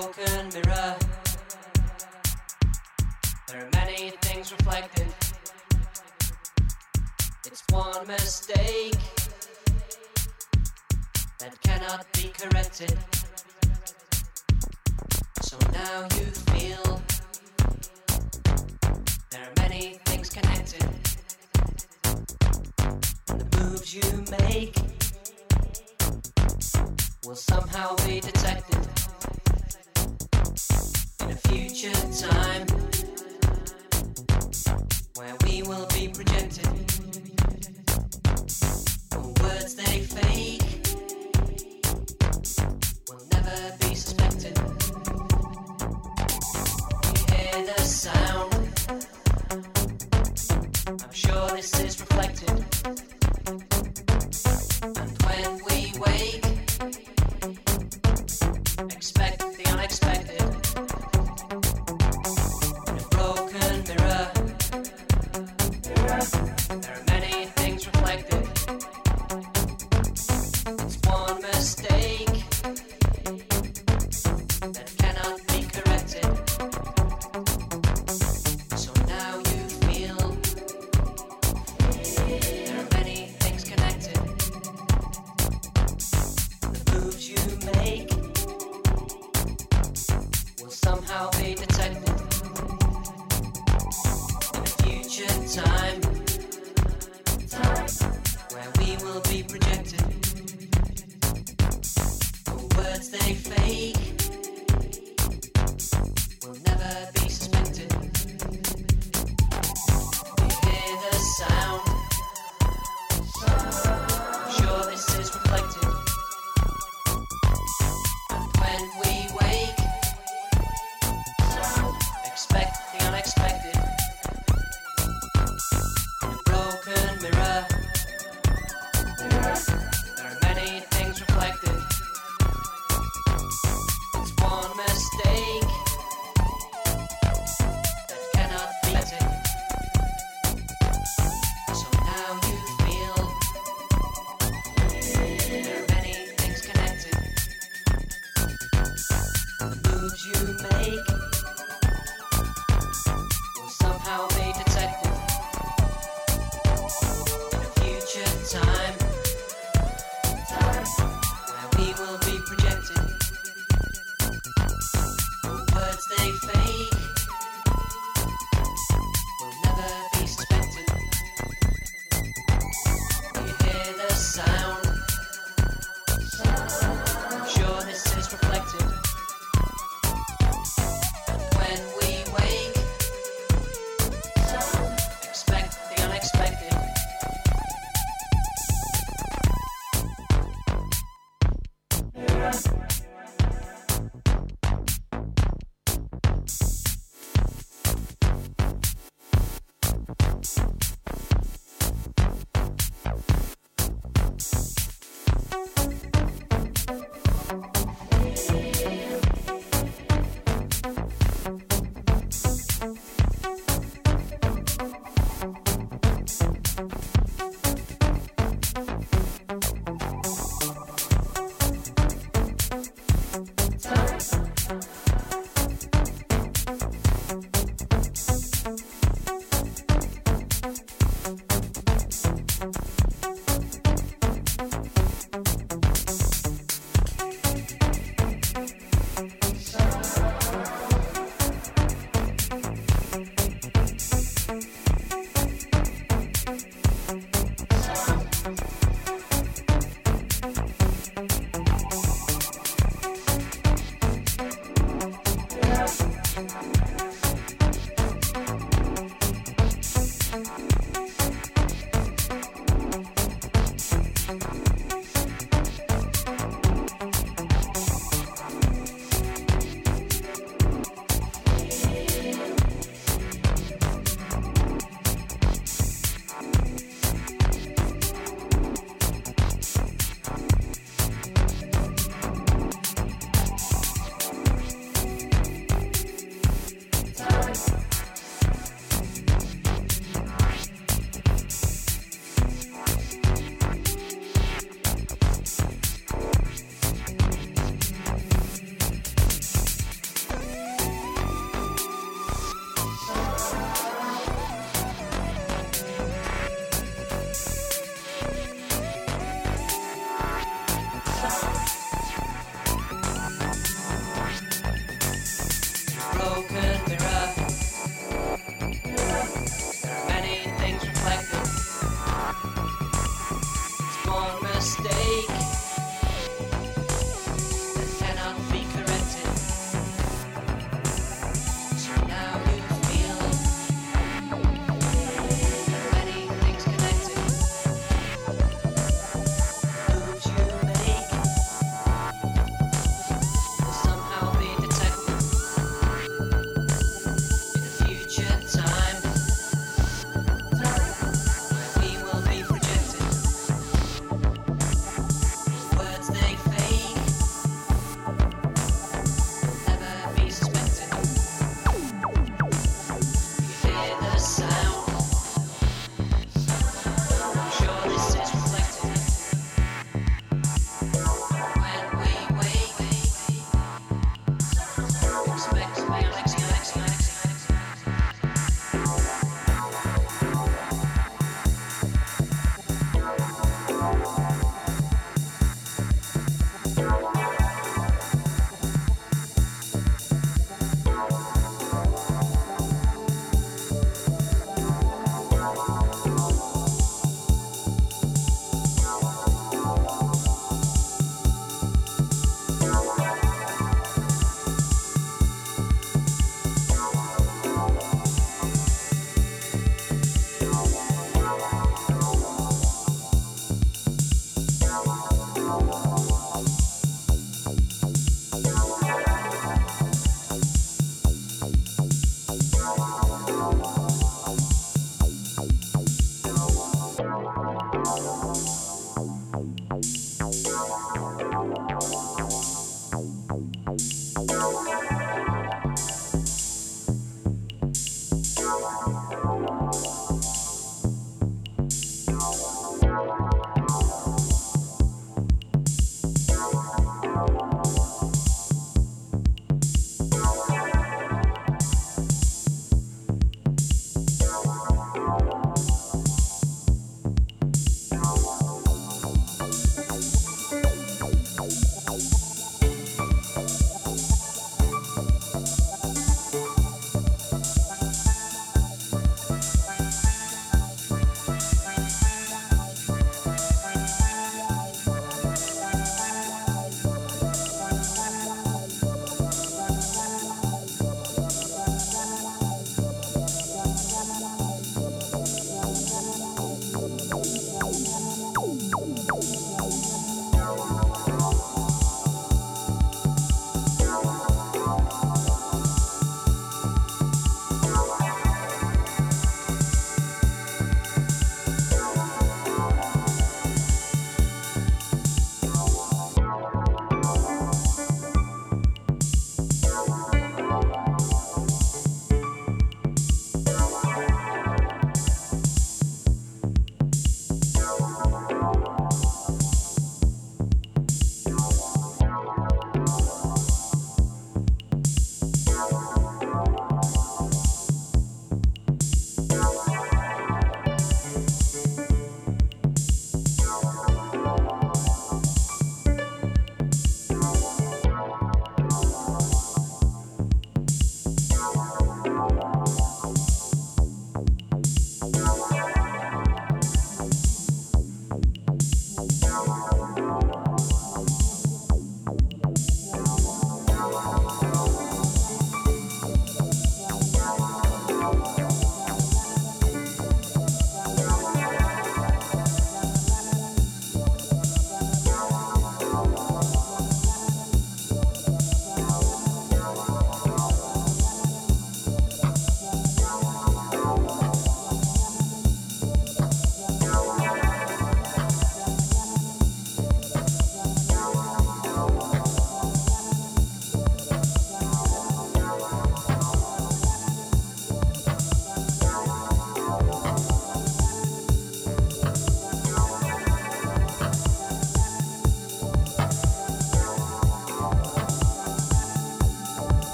broken mirror. There are many things reflected. It's one mistake that cannot be corrected. So now you feel there are many things connected. And the moves you make will somehow be detected future time.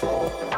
Soul.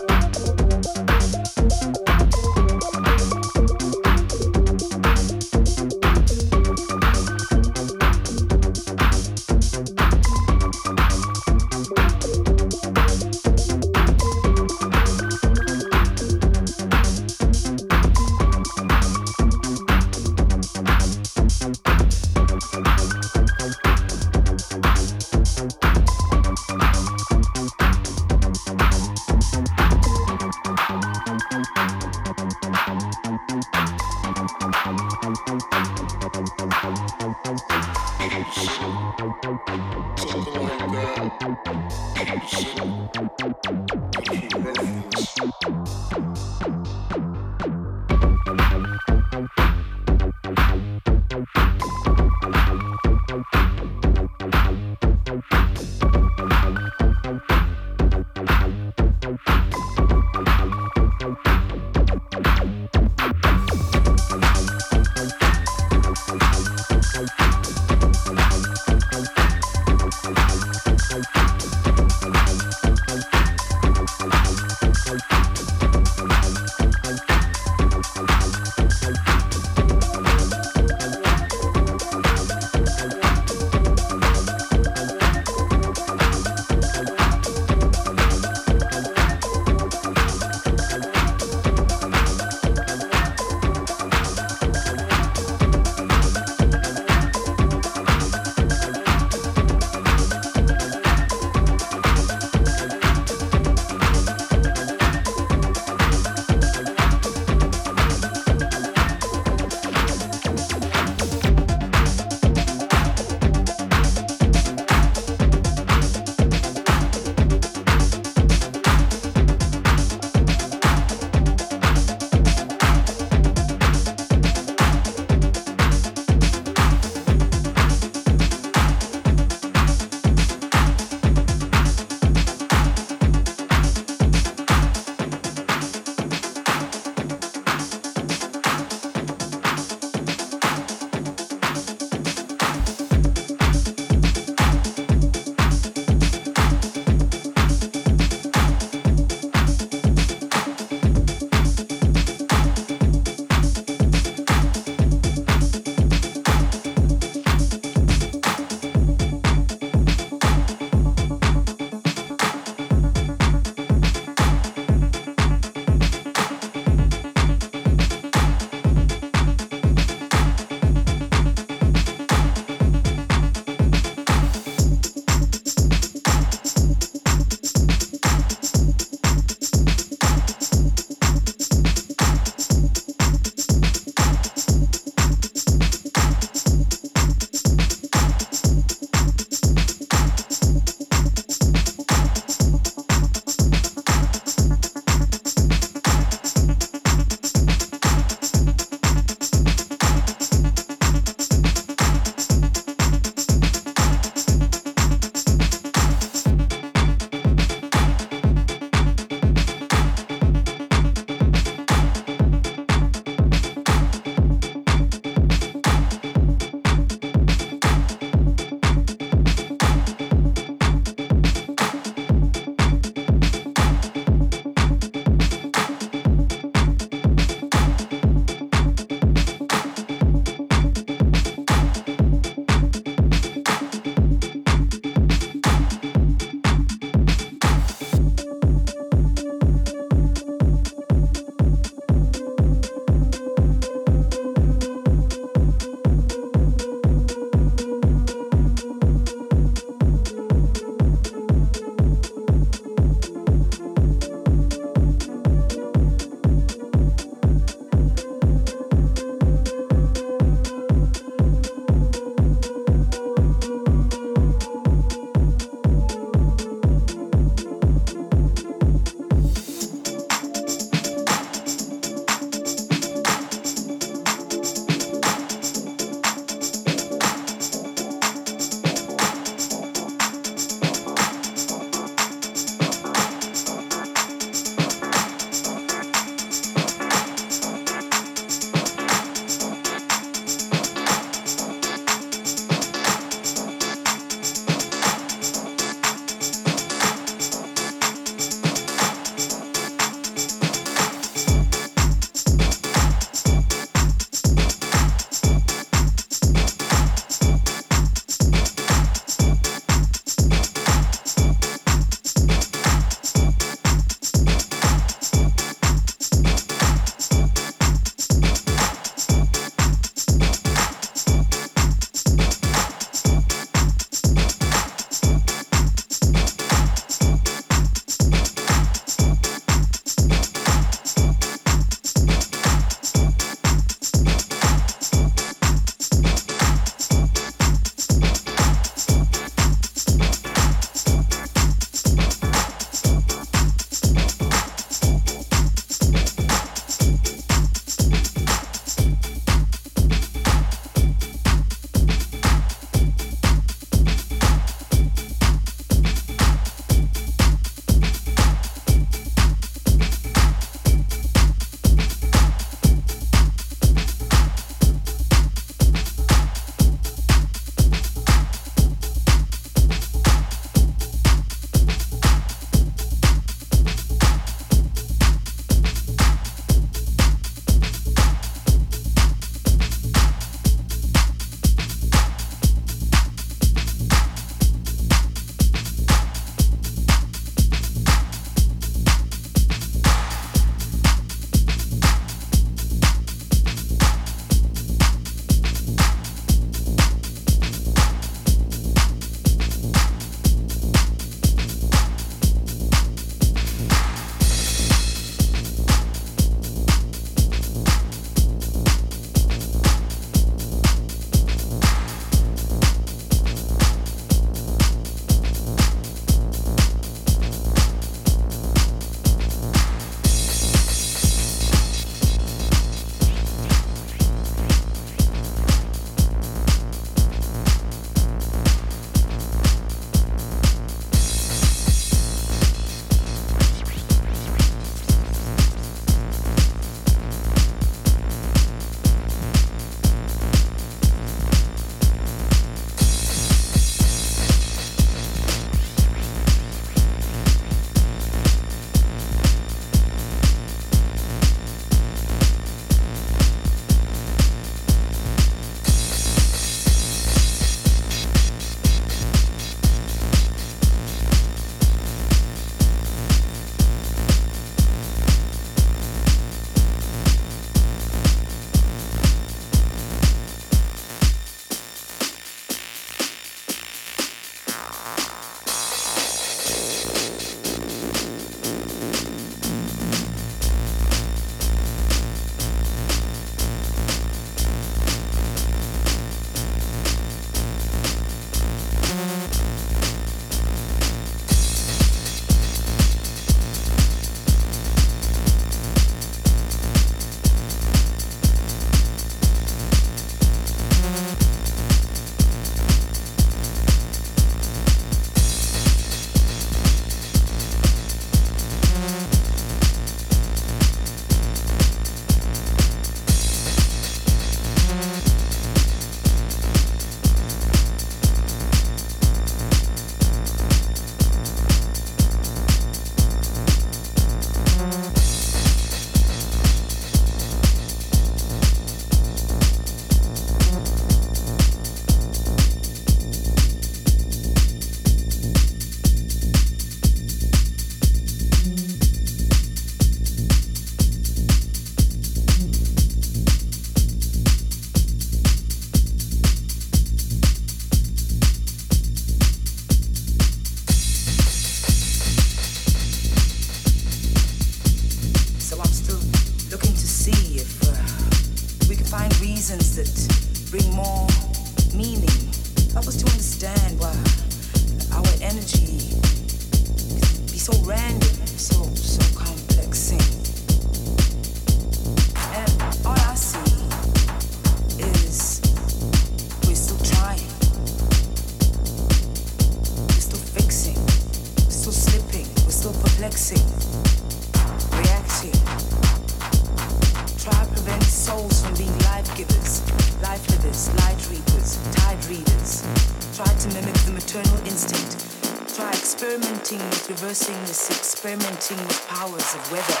Reversing this, experimenting with powers of weather.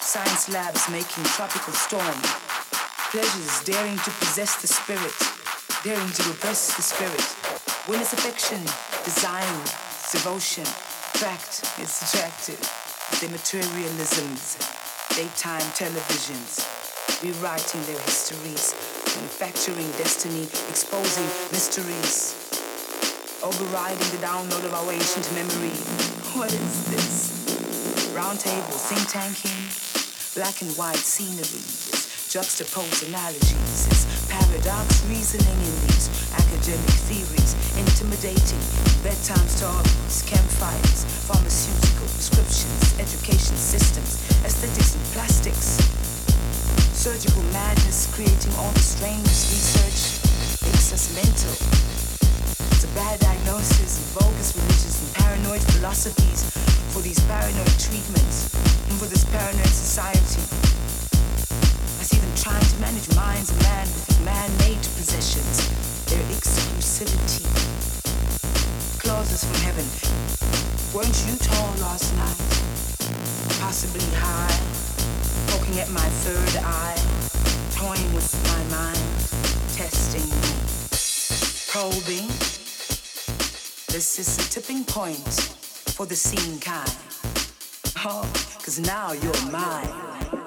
Science labs making tropical storm. Pleasures daring to possess the spirit, daring to repress the spirit. When it's affection, design, devotion, fact, it's attractive. The materialisms, daytime televisions, rewriting their histories, manufacturing destiny, exposing mysteries, overriding the download of our ancient memory. What is this? Round table, think tanking, black and white scenery, juxtaposed analogies, it's paradox reasoning in these academic theories, intimidating bedtime stories, campfires, pharmaceutical prescriptions, education systems, aesthetics and plastics, surgical madness creating all the strangest research makes us mental. Bad diagnosis bogus religions and paranoid philosophies for these paranoid treatments and for this paranoid society. I see them trying to manage minds of man with man-made possessions, their exclusivity. Clauses from heaven. Weren't you tall last night? Possibly high, poking at my third eye, toying with my mind, testing me, probing. This is the tipping point for the scene kind. Oh, cause now you're mine.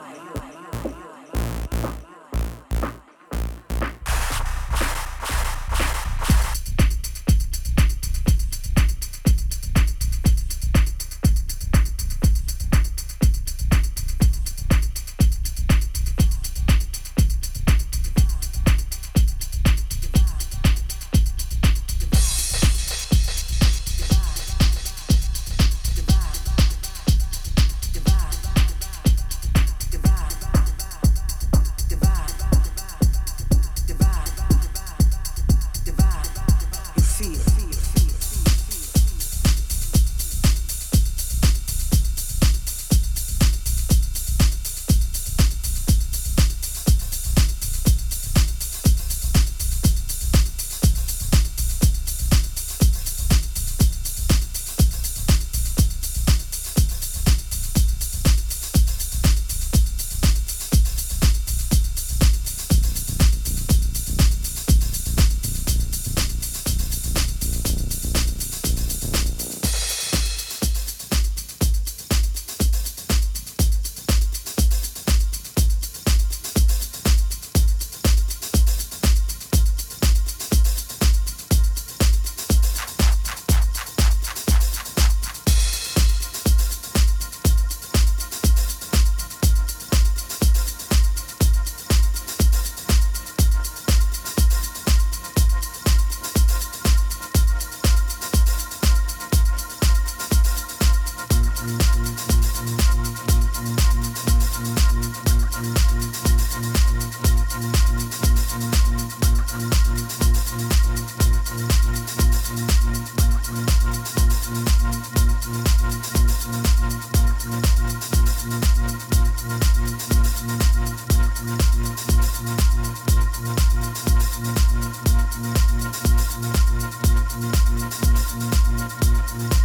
Thank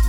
you.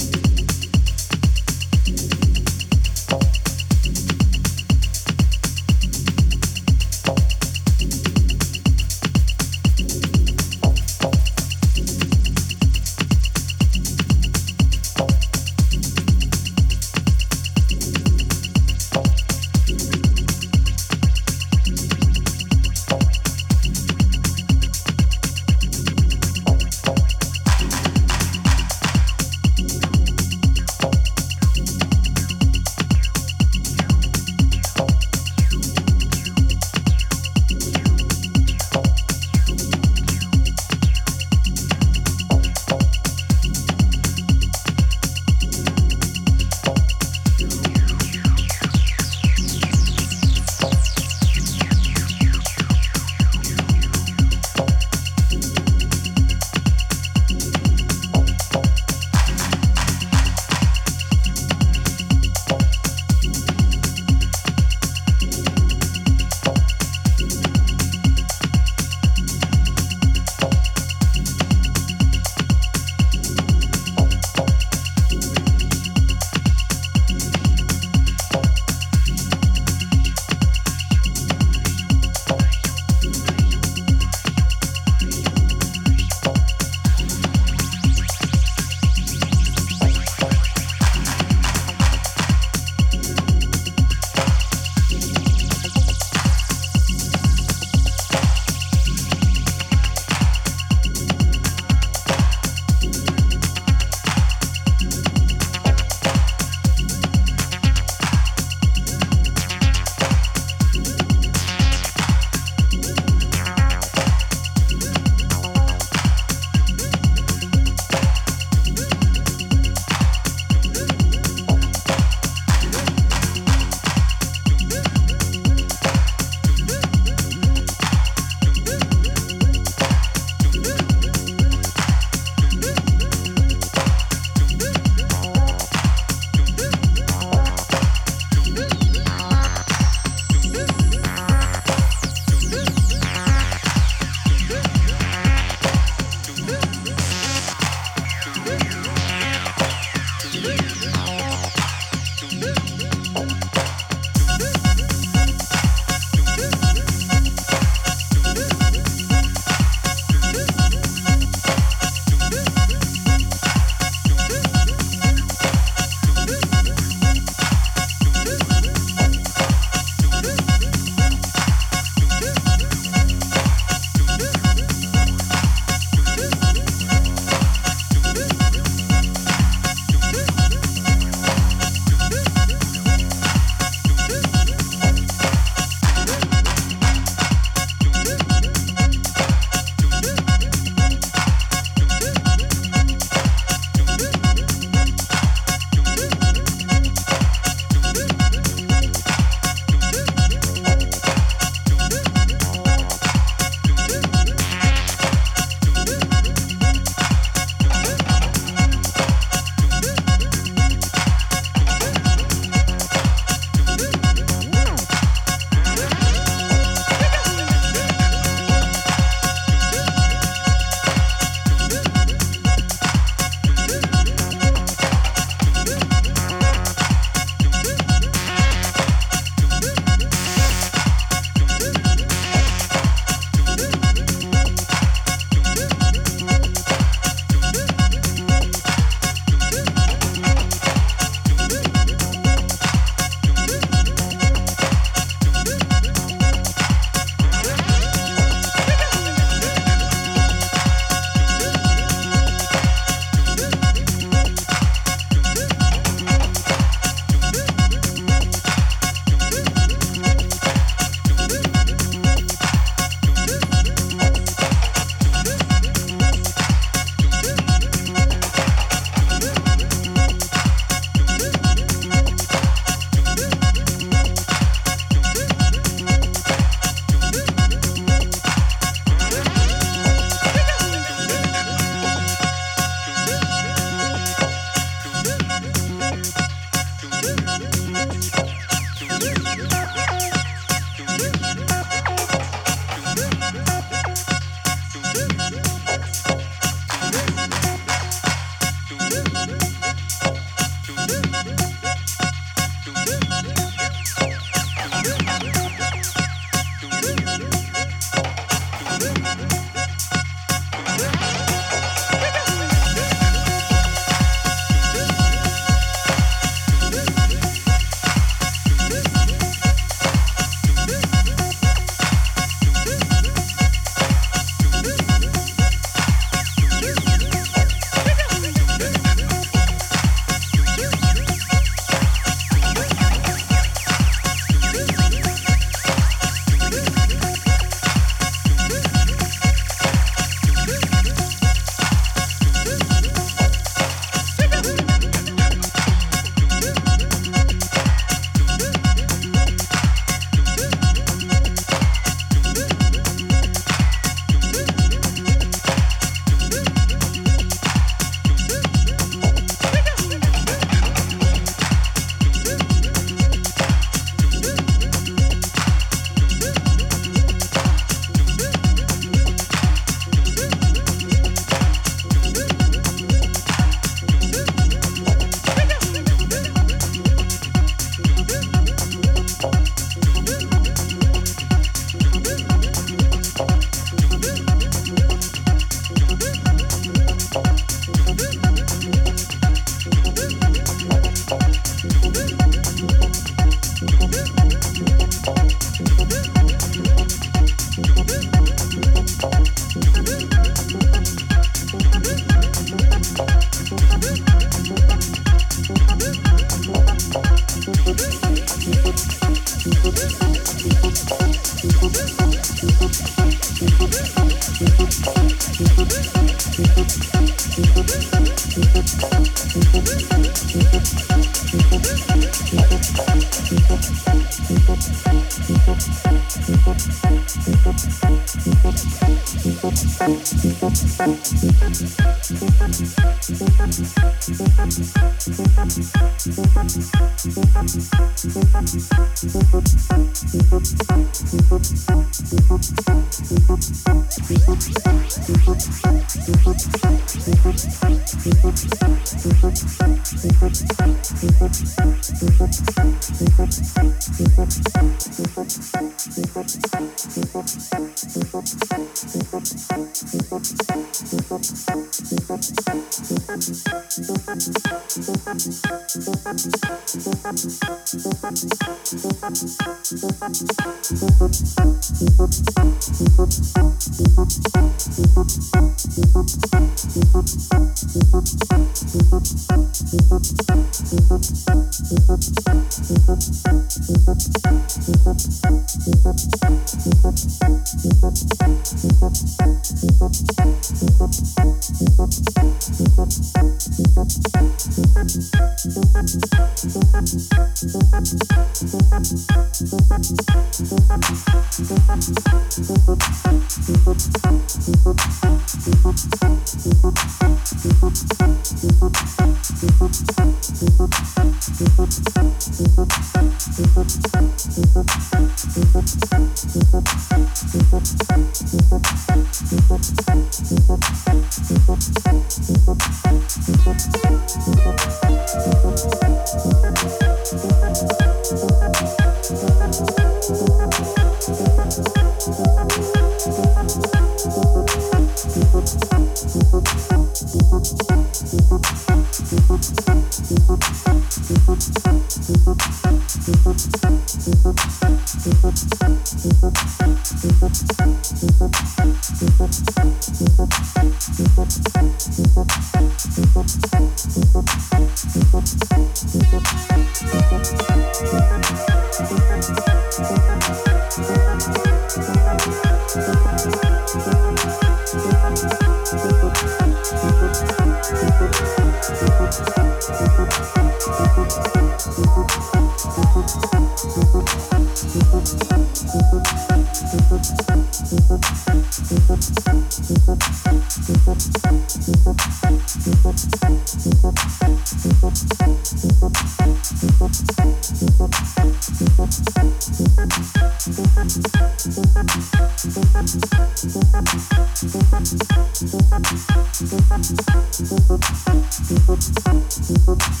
Thank